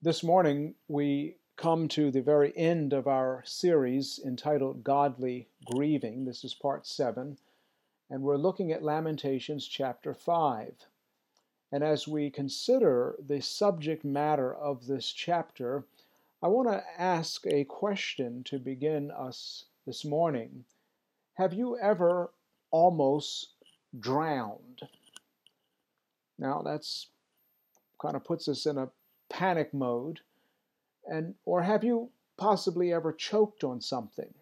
This morning, we come to the very end of our series entitled Godly Grieving. This is part seven, and we're looking at Lamentations chapter 5. And as we consider the subject matter of this chapter, I want to ask a question to begin us this morning. Have you ever almost drowned? Now, that's kind of puts us in a panic mode? And or have you possibly ever choked on something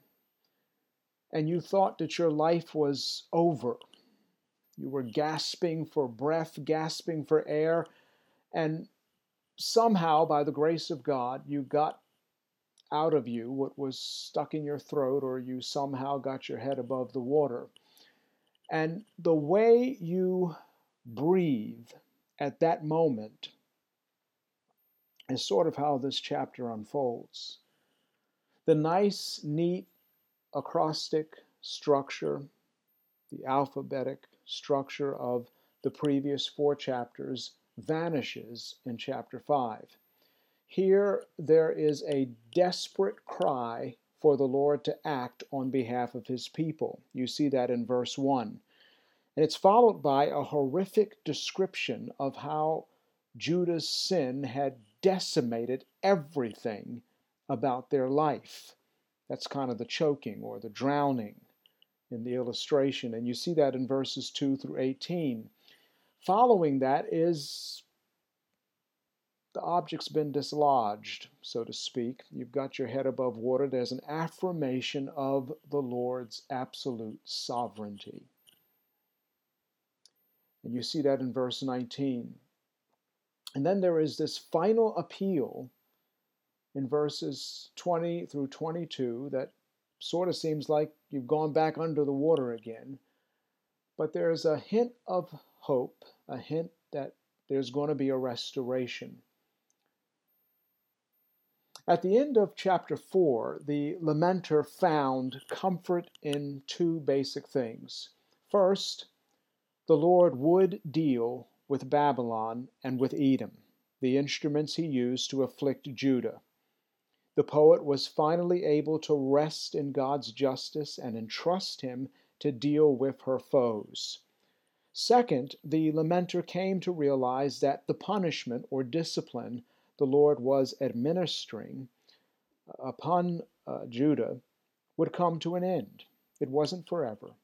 and you thought that your life was over? You were gasping for breath, gasping for air, and somehow, by the grace of God, you got out of you what was stuck in your throat, or you somehow got your head above the water. And the way you breathe at that moment is sort of how this chapter unfolds. The nice, neat acrostic structure, the alphabetic structure of the previous four chapters, vanishes in chapter 5. Here there is a desperate cry for the Lord to act on behalf of his people. You see that in verse 1. And it's followed by a horrific description of how Judah's sin had decimated everything about their life. That's kind of the choking or the drowning in the illustration. And you see that in verses 2 through 18. Following that is the object's been dislodged, so to speak. You've got your head above water. There's an affirmation of the Lord's absolute sovereignty. And you see that in verse 19. And then there is this final appeal in verses 20 through 22 that sort of seems like you've gone back under the water again. But there's a hint of hope, a hint that there's going to be a restoration. At the end of chapter 4, the lamenter found comfort in two basic things. First, the Lord would deal with Babylon and with Edom, the instruments he used to afflict Judah. The poet was finally able to rest in God's justice and entrust him to deal with her foes. Second, the lamenter came to realize that the punishment or discipline the Lord was administering upon uh, Judah would come to an end. It wasn't forever.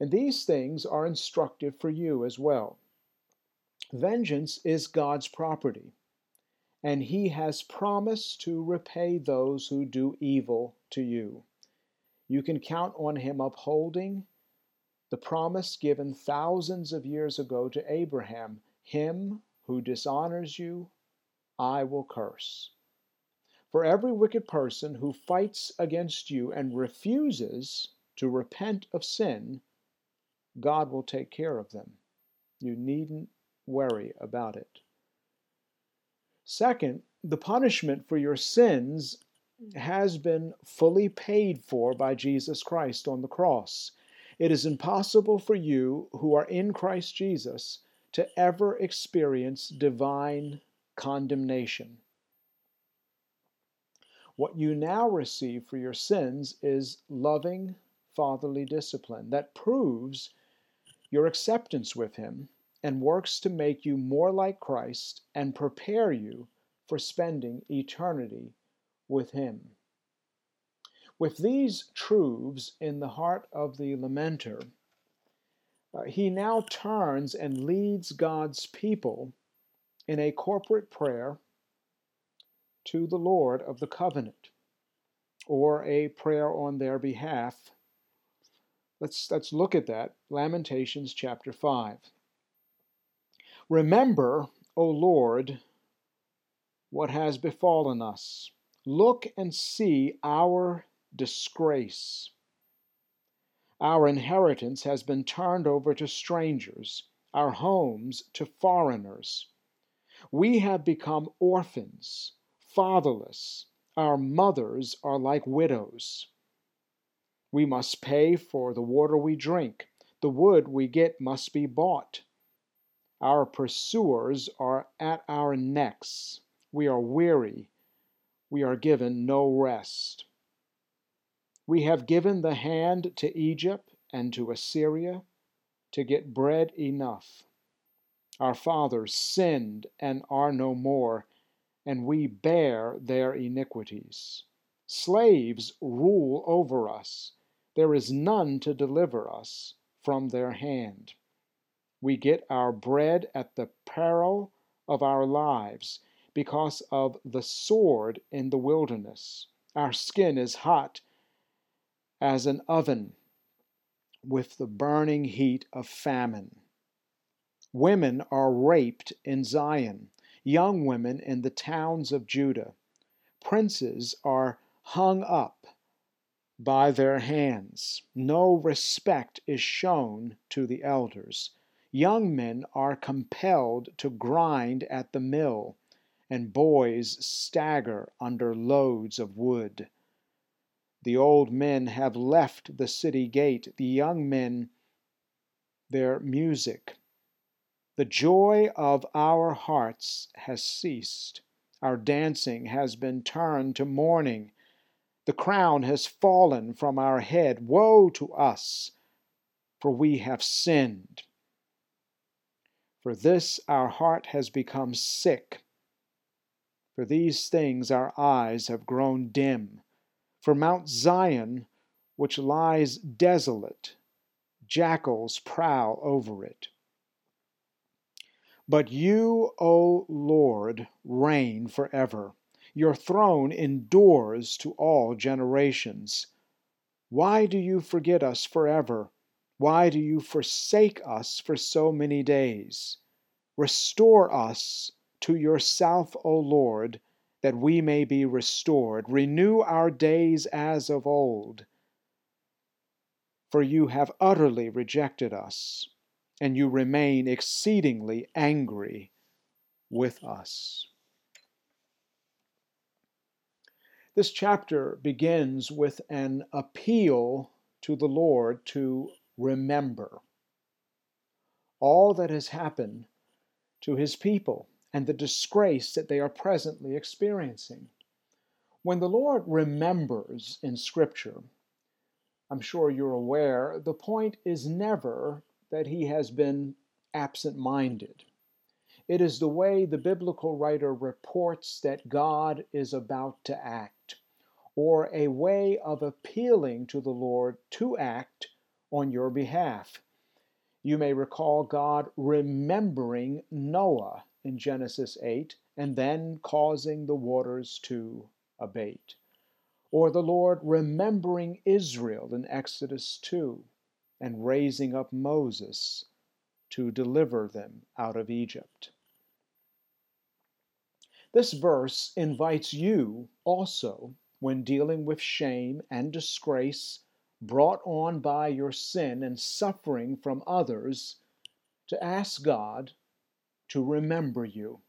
And these things are instructive for you as well. Vengeance is God's property, and He has promised to repay those who do evil to you. You can count on Him upholding the promise given thousands of years ago to Abraham Him who dishonors you, I will curse. For every wicked person who fights against you and refuses to repent of sin, God will take care of them. You needn't worry about it. Second, the punishment for your sins has been fully paid for by Jesus Christ on the cross. It is impossible for you who are in Christ Jesus to ever experience divine condemnation. What you now receive for your sins is loving fatherly discipline that proves your acceptance with Him and works to make you more like Christ and prepare you for spending eternity with Him. With these truths in the heart of the lamenter, uh, he now turns and leads God's people in a corporate prayer to the Lord of the covenant, or a prayer on their behalf. Let's, let's look at that. Lamentations chapter 5. Remember, O Lord, what has befallen us. Look and see our disgrace. Our inheritance has been turned over to strangers, our homes to foreigners. We have become orphans, fatherless. Our mothers are like widows. We must pay for the water we drink. The wood we get must be bought. Our pursuers are at our necks. we are weary, we are given no rest. We have given the hand to Egypt and to Assyria to get bread enough. Our fathers sinned and are no more, and we bear their iniquities. Slaves rule over us. There is none to deliver us from their hand. We get our bread at the peril of our lives because of the sword in the wilderness. Our skin is hot as an oven with the burning heat of famine. Women are raped in Zion, young women in the towns of Judah. Princes are hung up by their hands. No respect is shown to the elders. Young men are compelled to grind at the mill, and boys stagger under loads of wood. The old men have left the city gate, the young men their music. The joy of our hearts has ceased. Our dancing has been turned to mourning. The crown has fallen from our head. Woe to us, for we have sinned. For this our heart has become sick. For these things our eyes have grown dim. For Mount Zion, which lies desolate, jackals prowl over it. But you, O Lord, reign forever. Your throne endures to all generations. Why do you forget us forever? Why do you forsake us for so many days? Restore us to yourself, O Lord that we may be restored. Renew our days as of old. For you have utterly rejected us, and you remain exceedingly angry with us. This chapter begins with an appeal to the Lord to remember all that has happened to his people and the disgrace that they are presently experiencing. When the Lord remembers in Scripture, I'm sure you're aware, the point is never that he has been absent minded. It is the way the biblical writer reports that God is about to act, or a way of appealing to the Lord to act on your behalf. You may recall God remembering Noah in Genesis 8 and then causing the waters to abate. Or the Lord remembering Israel in Exodus 2 and raising up Moses to deliver them out of Egypt. This verse invites you also, when dealing with shame and disgrace brought on by your sin and suffering from others, to ask God to remember you,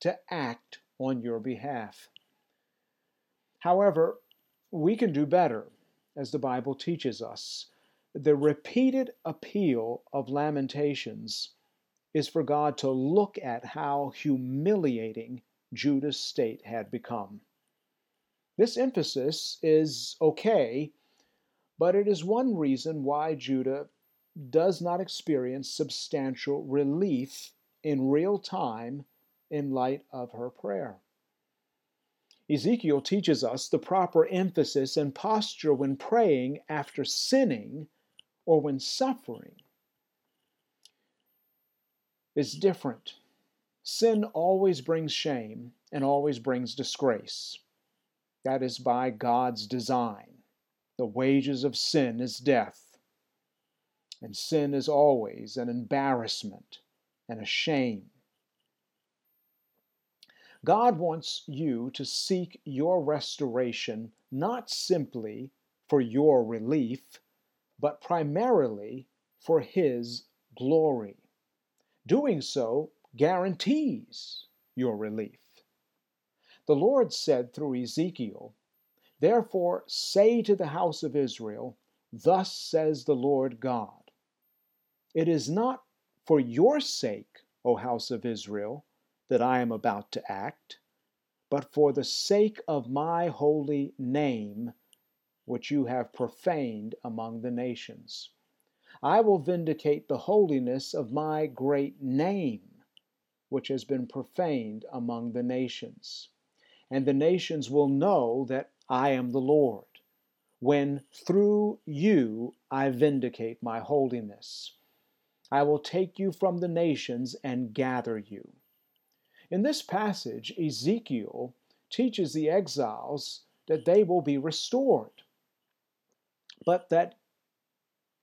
to act on your behalf. However, we can do better, as the Bible teaches us. The repeated appeal of Lamentations is for God to look at how humiliating Judah's state had become. This emphasis is okay, but it is one reason why Judah does not experience substantial relief in real time in light of her prayer. Ezekiel teaches us the proper emphasis and posture when praying after sinning or when suffering is different. Sin always brings shame and always brings disgrace. That is by God's design. The wages of sin is death, and sin is always an embarrassment and a shame. God wants you to seek your restoration not simply for your relief, but primarily for His glory. Doing so guarantees your relief. The Lord said through Ezekiel, Therefore say to the house of Israel, Thus says the Lord God, It is not for your sake, O house of Israel, that I am about to act, but for the sake of my holy name, which you have profaned among the nations. I will vindicate the holiness of my great name, which has been profaned among the nations. And the nations will know that I am the Lord, when through you I vindicate my holiness. I will take you from the nations and gather you. In this passage, Ezekiel teaches the exiles that they will be restored, but that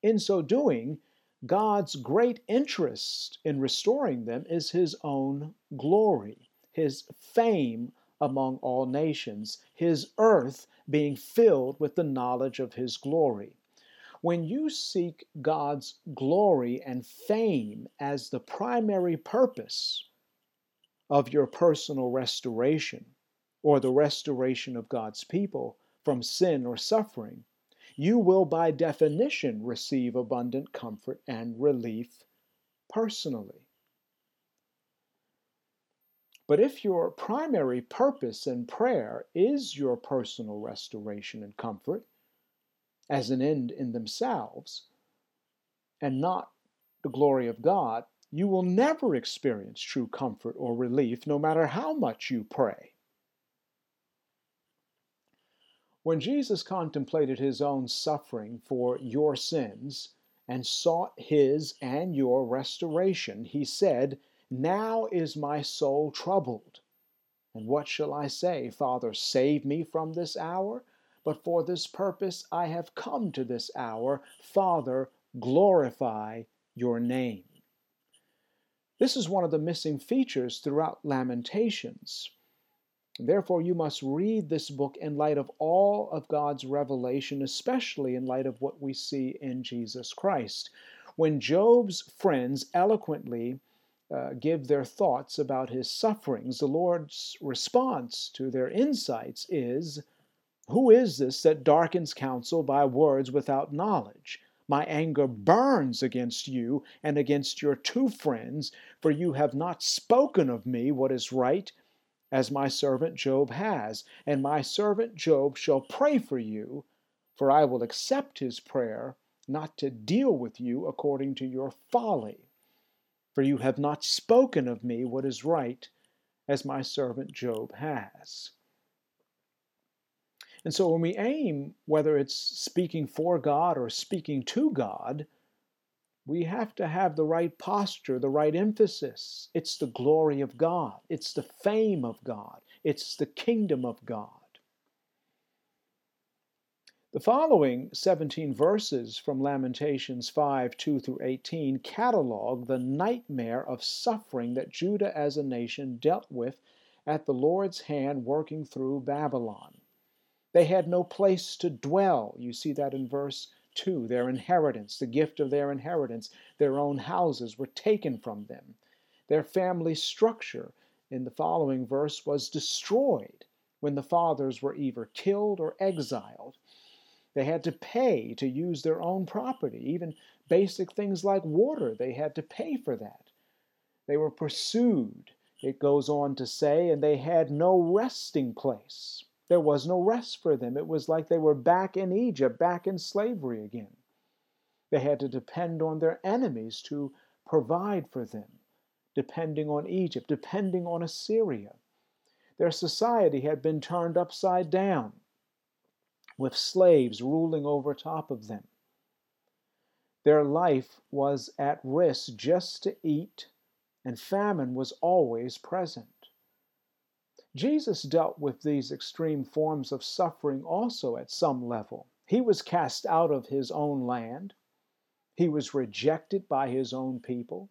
in so doing, God's great interest in restoring them is His own glory, His fame among all nations, His earth being filled with the knowledge of His glory. When you seek God's glory and fame as the primary purpose of your personal restoration, or the restoration of God's people from sin or suffering, you will by definition receive abundant comfort and relief personally. But if your primary purpose in prayer is your personal restoration and comfort, as an end in themselves, and not the glory of God, you will never experience true comfort or relief no matter how much you pray. When Jesus contemplated his own suffering for your sins and sought his and your restoration, he said, Now is my soul troubled. And what shall I say? Father, save me from this hour? But for this purpose I have come to this hour. Father, glorify your name. This is one of the missing features throughout Lamentations. Therefore, you must read this book in light of all of God's revelation, especially in light of what we see in Jesus Christ. When Job's friends eloquently uh, give their thoughts about his sufferings, the Lord's response to their insights is Who is this that darkens counsel by words without knowledge? My anger burns against you and against your two friends, for you have not spoken of me what is right, as my servant Job has. And my servant Job shall pray for you, for I will accept his prayer, not to deal with you according to your folly. For you have not spoken of me what is right, as my servant Job has. And so when we aim, whether it's speaking for God or speaking to God, we have to have the right posture, the right emphasis. It's the glory of God, it's the fame of God, it's the kingdom of God. The following 17 verses from Lamentations 5 2 through 18 catalog the nightmare of suffering that Judah as a nation dealt with at the Lord's hand working through Babylon. They had no place to dwell. You see that in verse 2. Their inheritance, the gift of their inheritance, their own houses were taken from them. Their family structure in the following verse was destroyed when the fathers were either killed or exiled. They had to pay to use their own property, even basic things like water, they had to pay for that. They were pursued, it goes on to say, and they had no resting place. There was no rest for them. It was like they were back in Egypt, back in slavery again. They had to depend on their enemies to provide for them, depending on Egypt, depending on Assyria. Their society had been turned upside down, with slaves ruling over top of them. Their life was at risk just to eat, and famine was always present. Jesus dealt with these extreme forms of suffering also at some level. He was cast out of his own land. He was rejected by his own people.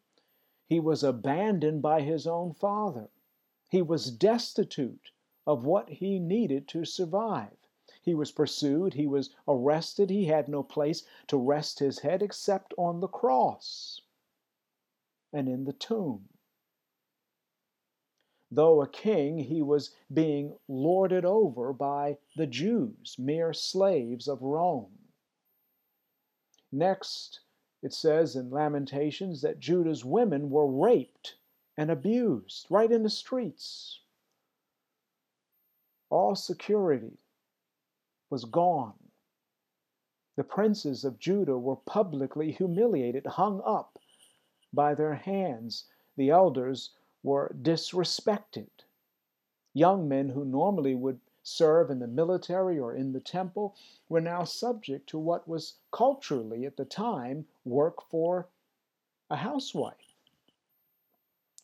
He was abandoned by his own father. He was destitute of what he needed to survive. He was pursued. He was arrested. He had no place to rest his head except on the cross and in the tomb. Though a king, he was being lorded over by the Jews, mere slaves of Rome. Next, it says in Lamentations that Judah's women were raped and abused right in the streets. All security was gone. The princes of Judah were publicly humiliated, hung up by their hands. The elders were disrespected. Young men who normally would serve in the military or in the temple were now subject to what was culturally at the time work for a housewife.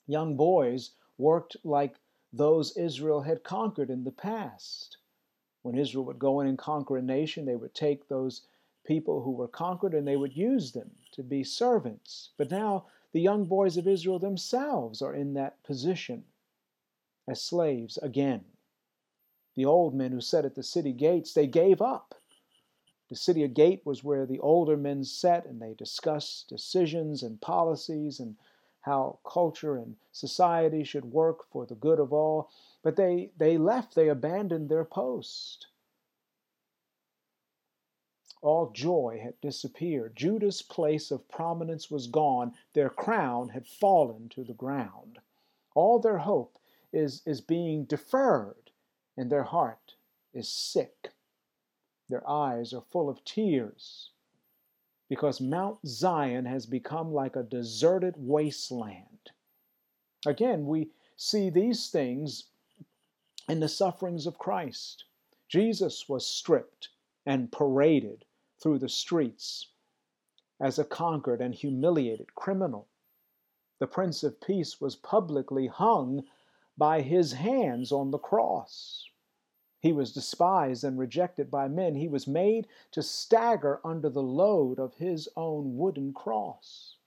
Young boys worked like those Israel had conquered in the past. When Israel would go in and conquer a nation, they would take those people who were conquered and they would use them to be servants. But now the young boys of Israel themselves are in that position as slaves again. The old men who sat at the city gates, they gave up. The city gate was where the older men sat and they discussed decisions and policies and how culture and society should work for the good of all. But they, they left, they abandoned their post. All joy had disappeared. Judah's place of prominence was gone. Their crown had fallen to the ground. All their hope is, is being deferred, and their heart is sick. Their eyes are full of tears because Mount Zion has become like a deserted wasteland. Again, we see these things in the sufferings of Christ. Jesus was stripped and paraded through the streets as a conquered and humiliated criminal. The Prince of Peace was publicly hung by his hands on the cross. He was despised and rejected by men. He was made to stagger under the load of his own wooden cross.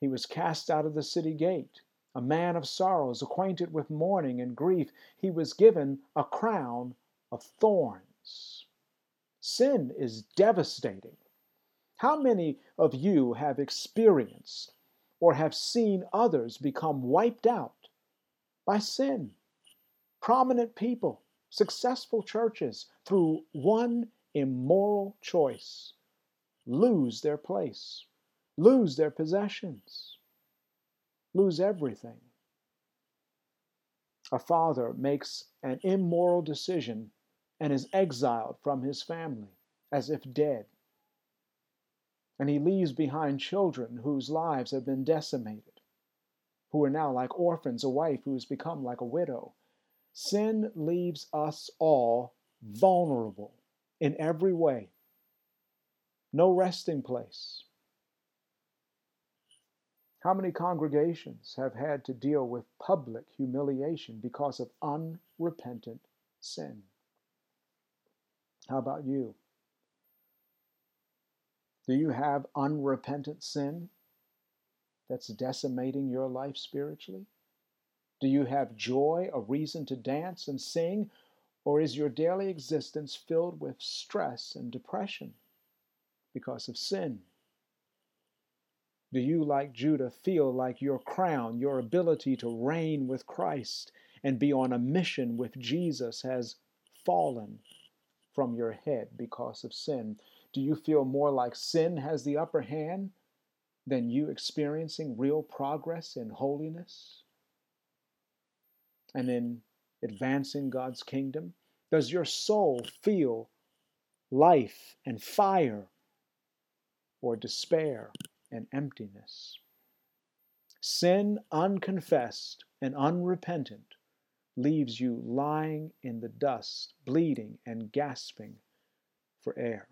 He was cast out of the city gate, a man of sorrows, acquainted with mourning and grief. He was given a crown of thorns. Sin is devastating. How many of you have experienced or have seen others become wiped out by sin? Prominent people, successful churches, through one immoral choice, lose their place, lose their possessions, lose everything. A father makes an immoral decision and is exiled from his family as if dead. And he leaves behind children whose lives have been decimated, who are now like orphans, a wife who has become like a widow, Sin leaves us all vulnerable in every way. No resting place. How many congregations have had to deal with public humiliation because of unrepentant sin? How about you? Do you have unrepentant sin that's decimating your life spiritually? Do you have joy, a reason to dance and sing, or is your daily existence filled with stress and depression because of sin? Do you, like Judah, feel like your crown, your ability to reign with Christ and be on a mission with Jesus has fallen from your head because of sin? Do you feel more like sin has the upper hand than you experiencing real progress in holiness? And in advancing God's kingdom? Does your soul feel life and fire or despair and emptiness? Sin unconfessed and unrepentant leaves you lying in the dust, bleeding and gasping for air.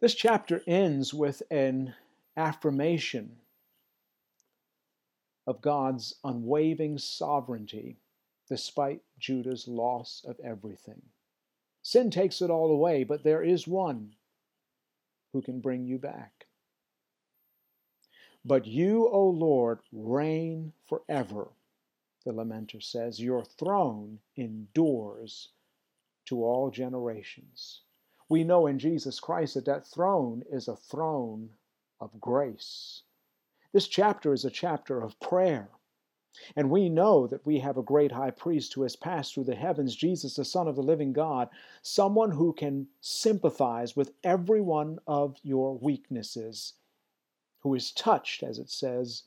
This chapter ends with an affirmation of God's unwavering sovereignty despite Judah's loss of everything. Sin takes it all away, but there is one who can bring you back. But you, O Lord, reign forever, the lamenter says. Your throne endures to all generations. We know in Jesus Christ that that throne is a throne of grace. This chapter is a chapter of prayer. And we know that we have a great high priest who has passed through the heavens, Jesus, the Son of the living God, someone who can sympathize with every one of your weaknesses, who is touched, as it says,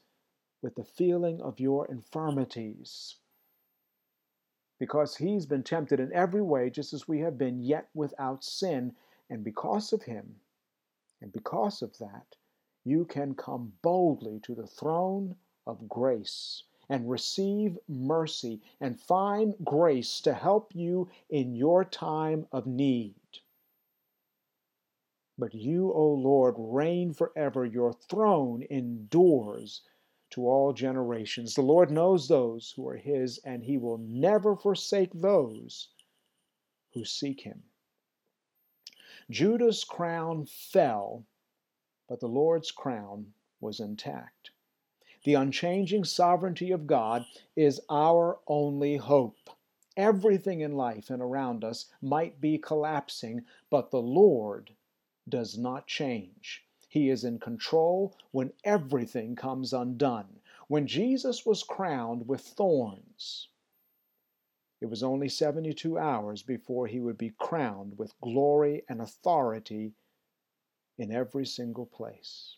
with the feeling of your infirmities. Because he's been tempted in every way, just as we have been, yet without sin. And because of him, and because of that, you can come boldly to the throne of grace and receive mercy and find grace to help you in your time of need. But you, O Lord, reign forever. Your throne endures to all generations. The Lord knows those who are his, and he will never forsake those who seek him. Judah's crown fell, but the Lord's crown was intact. The unchanging sovereignty of God is our only hope. Everything in life and around us might be collapsing, but the Lord does not change. He is in control when everything comes undone. When Jesus was crowned with thorns, it was only 72 hours before he would be crowned with glory and authority in every single place.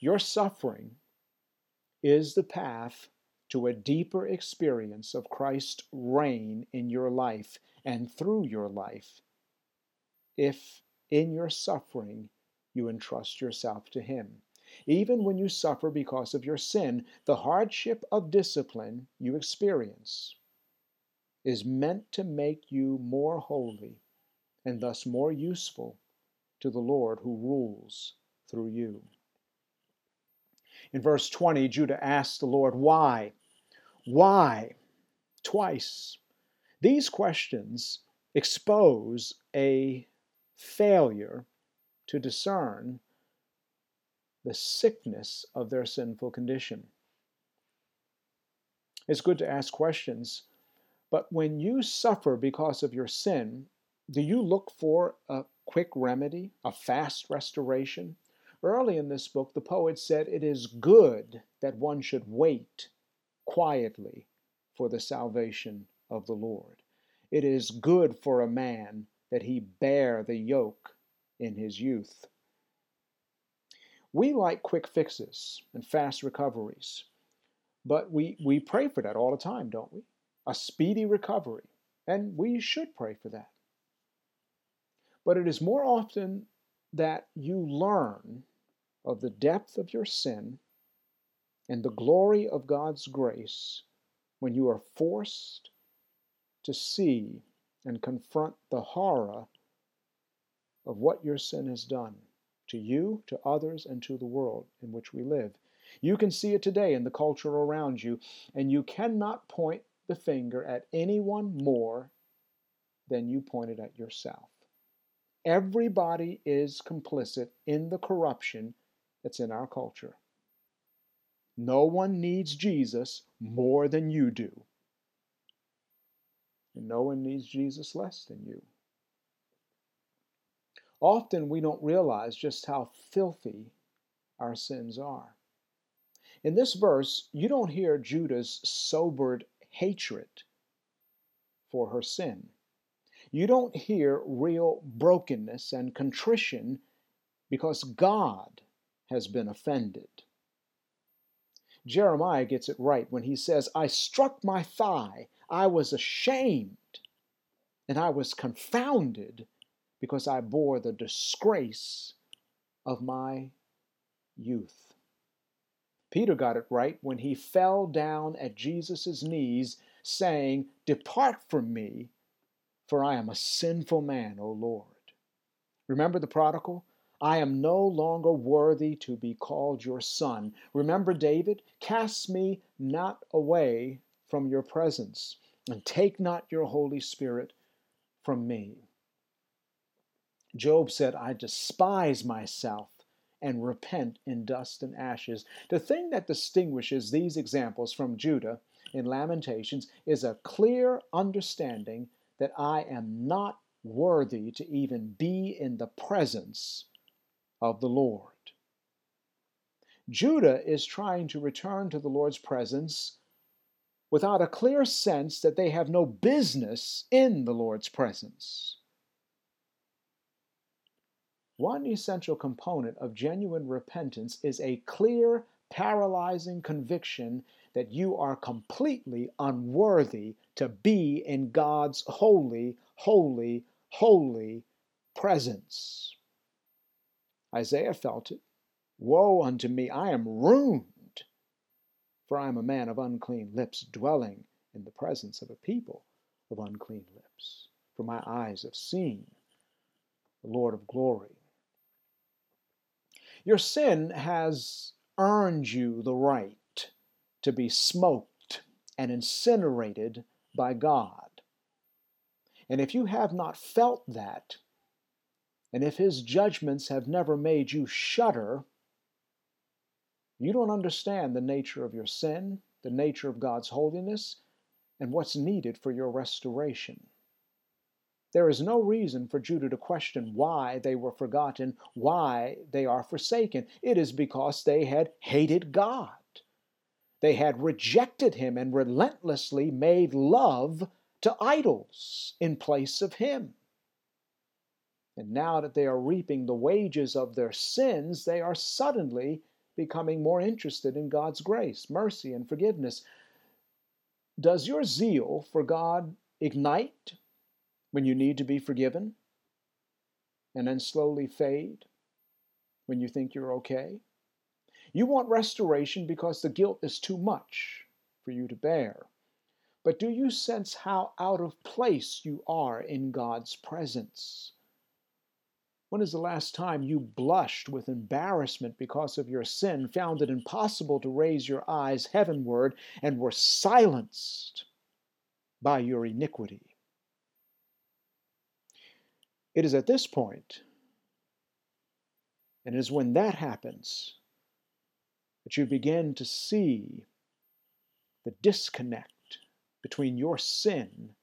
Your suffering is the path to a deeper experience of Christ's reign in your life and through your life if in your suffering you entrust yourself to Him. Even when you suffer because of your sin, the hardship of discipline you experience is meant to make you more holy and thus more useful to the Lord who rules through you. In verse 20, Judah asks the Lord, Why? Why? Twice. These questions expose a failure to discern the sickness of their sinful condition. It's good to ask questions, but when you suffer because of your sin, do you look for a quick remedy, a fast restoration? Early in this book, the poet said, It is good that one should wait quietly for the salvation of the Lord. It is good for a man that he bear the yoke in his youth. We like quick fixes and fast recoveries, but we, we pray for that all the time, don't we? A speedy recovery, and we should pray for that. But it is more often that you learn of the depth of your sin and the glory of God's grace when you are forced to see and confront the horror of what your sin has done to you, to others, and to the world in which we live. You can see it today in the culture around you, and you cannot point the finger at anyone more than you pointed at yourself. Everybody is complicit in the corruption that's in our culture. No one needs Jesus more than you do. And no one needs Jesus less than you. Often we don't realize just how filthy our sins are. In this verse, you don't hear Judah's sobered hatred for her sin. You don't hear real brokenness and contrition because God has been offended. Jeremiah gets it right when he says, I struck my thigh, I was ashamed, and I was confounded because I bore the disgrace of my youth. Peter got it right when he fell down at Jesus' knees, saying, Depart from me, for I am a sinful man, O Lord. Remember the prodigal? I am no longer worthy to be called your son. Remember David? Cast me not away from your presence, and take not your Holy Spirit from me. Job said, I despise myself and repent in dust and ashes. The thing that distinguishes these examples from Judah in Lamentations is a clear understanding that I am not worthy to even be in the presence of the Lord. Judah is trying to return to the Lord's presence without a clear sense that they have no business in the Lord's presence. One essential component of genuine repentance is a clear paralyzing conviction that you are completely unworthy to be in God's holy, holy, holy presence. Isaiah felt it. Woe unto me, I am ruined, for I am a man of unclean lips, dwelling in the presence of a people of unclean lips. For my eyes have seen the Lord of glory. Your sin has earned you the right to be smoked and incinerated by God. And if you have not felt that, and if His judgments have never made you shudder, you don't understand the nature of your sin, the nature of God's holiness, and what's needed for your restoration. There is no reason for Judah to question why they were forgotten, why they are forsaken. It is because they had hated God. They had rejected him and relentlessly made love to idols in place of him. And now that they are reaping the wages of their sins, they are suddenly becoming more interested in God's grace, mercy, and forgiveness. Does your zeal for God ignite when you need to be forgiven and then slowly fade when you think you're okay? You want restoration because the guilt is too much for you to bear. But do you sense how out of place you are in God's presence? When is the last time you blushed with embarrassment because of your sin, found it impossible to raise your eyes heavenward, and were silenced by your iniquity? It is at this point, and it is when that happens, you begin to see the disconnect between your sin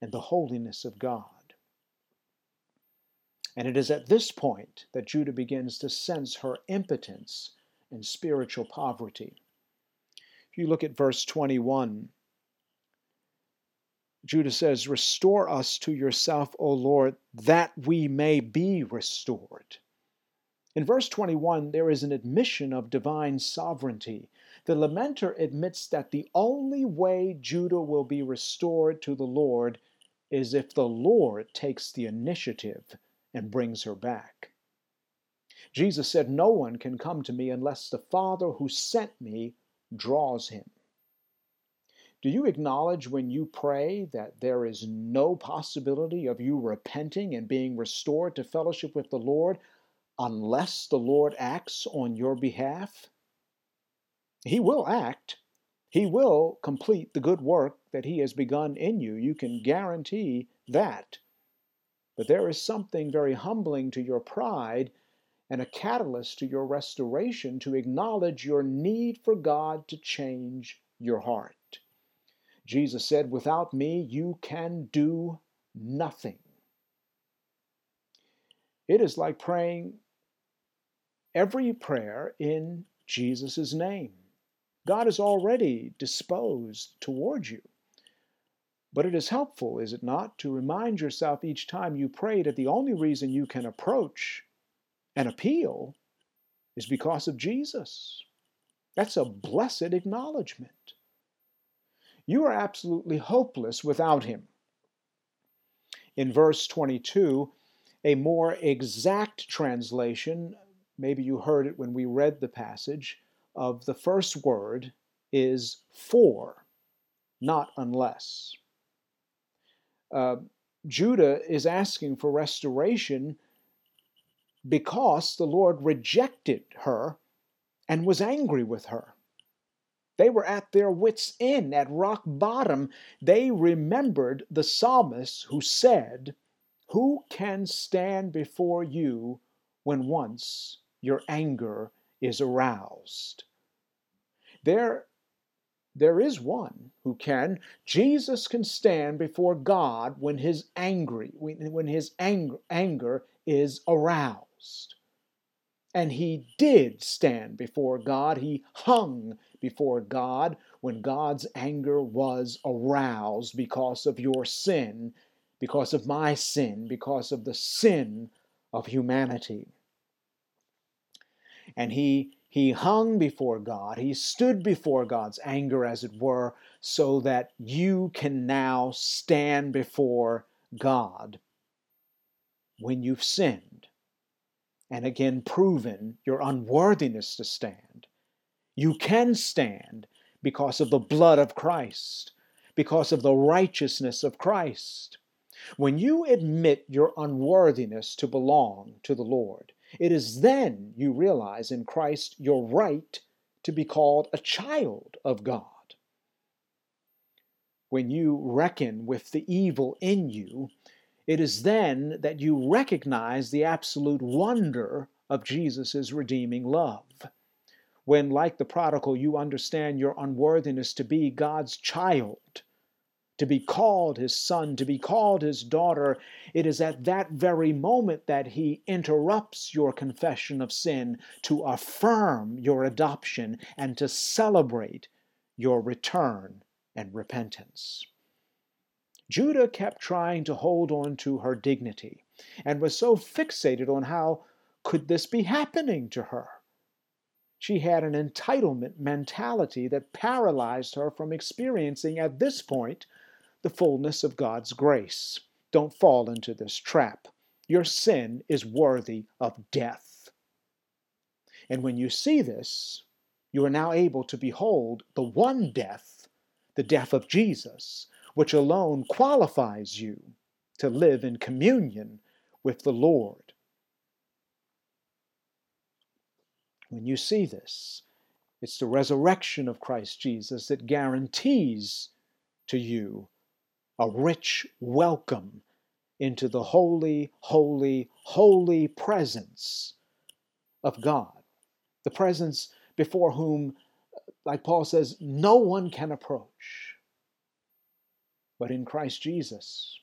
and the holiness of God. And it is at this point that Judah begins to sense her impotence and spiritual poverty. If you look at verse 21, Judah says, Restore us to yourself, O Lord, that we may be restored. In verse 21, there is an admission of divine sovereignty. The lamenter admits that the only way Judah will be restored to the Lord is if the Lord takes the initiative and brings her back. Jesus said, No one can come to me unless the Father who sent me draws him. Do you acknowledge when you pray that there is no possibility of you repenting and being restored to fellowship with the Lord unless the Lord acts on your behalf? He will act. He will complete the good work that He has begun in you. You can guarantee that. But there is something very humbling to your pride and a catalyst to your restoration to acknowledge your need for God to change your heart. Jesus said, Without me, you can do nothing. It is like praying every prayer in Jesus' name. God is already disposed toward you. But it is helpful, is it not, to remind yourself each time you pray that the only reason you can approach an appeal is because of Jesus. That's a blessed acknowledgement. You are absolutely hopeless without Him. In verse 22, a more exact translation maybe you heard it when we read the passage, of the first word is for, not unless. Uh, Judah is asking for restoration because the Lord rejected her and was angry with her. They were at their wits' end, at rock bottom. They remembered the psalmist who said, Who can stand before you when once your anger is aroused. There, there is one who can. Jesus can stand before God when his angry, when his anger, anger is aroused. And he did stand before God. He hung before God when God's anger was aroused because of your sin, because of my sin, because of the sin of humanity and he He hung before God, he stood before God's anger, as it were, so that you can now stand before God when you've sinned and again proven your unworthiness to stand. You can stand because of the blood of Christ, because of the righteousness of Christ. When you admit your unworthiness to belong to the Lord, it is then you realize in Christ your right to be called a child of God. When you reckon with the evil in you, it is then that you recognize the absolute wonder of Jesus' redeeming love. When, like the prodigal, you understand your unworthiness to be God's child, to be called his son, to be called his daughter, it is at that very moment that he interrupts your confession of sin to affirm your adoption and to celebrate your return and repentance. Judah kept trying to hold on to her dignity and was so fixated on how could this be happening to her. She had an entitlement mentality that paralyzed her from experiencing at this point the fullness of God's grace. Don't fall into this trap. Your sin is worthy of death. And when you see this, you are now able to behold the one death, the death of Jesus, which alone qualifies you to live in communion with the Lord. When you see this, it's the resurrection of Christ Jesus that guarantees to you a rich welcome into the holy, holy, holy presence of God. The presence before whom, like Paul says, no one can approach. But in Christ Jesus,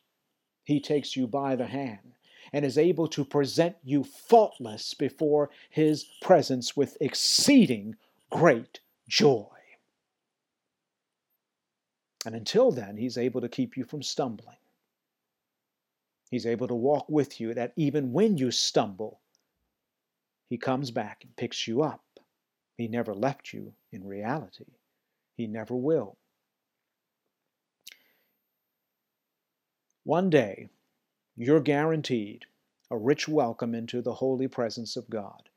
He takes you by the hand and is able to present you faultless before His presence with exceeding great joy. And until then, He's able to keep you from stumbling. He's able to walk with you that even when you stumble, He comes back and picks you up. He never left you in reality, He never will. One day, you're guaranteed a rich welcome into the holy presence of God.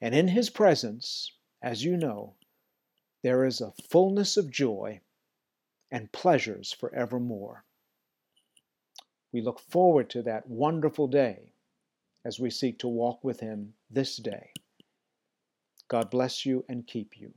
And in His presence, as you know, there is a fullness of joy and pleasures forevermore. We look forward to that wonderful day as we seek to walk with Him this day. God bless you and keep you.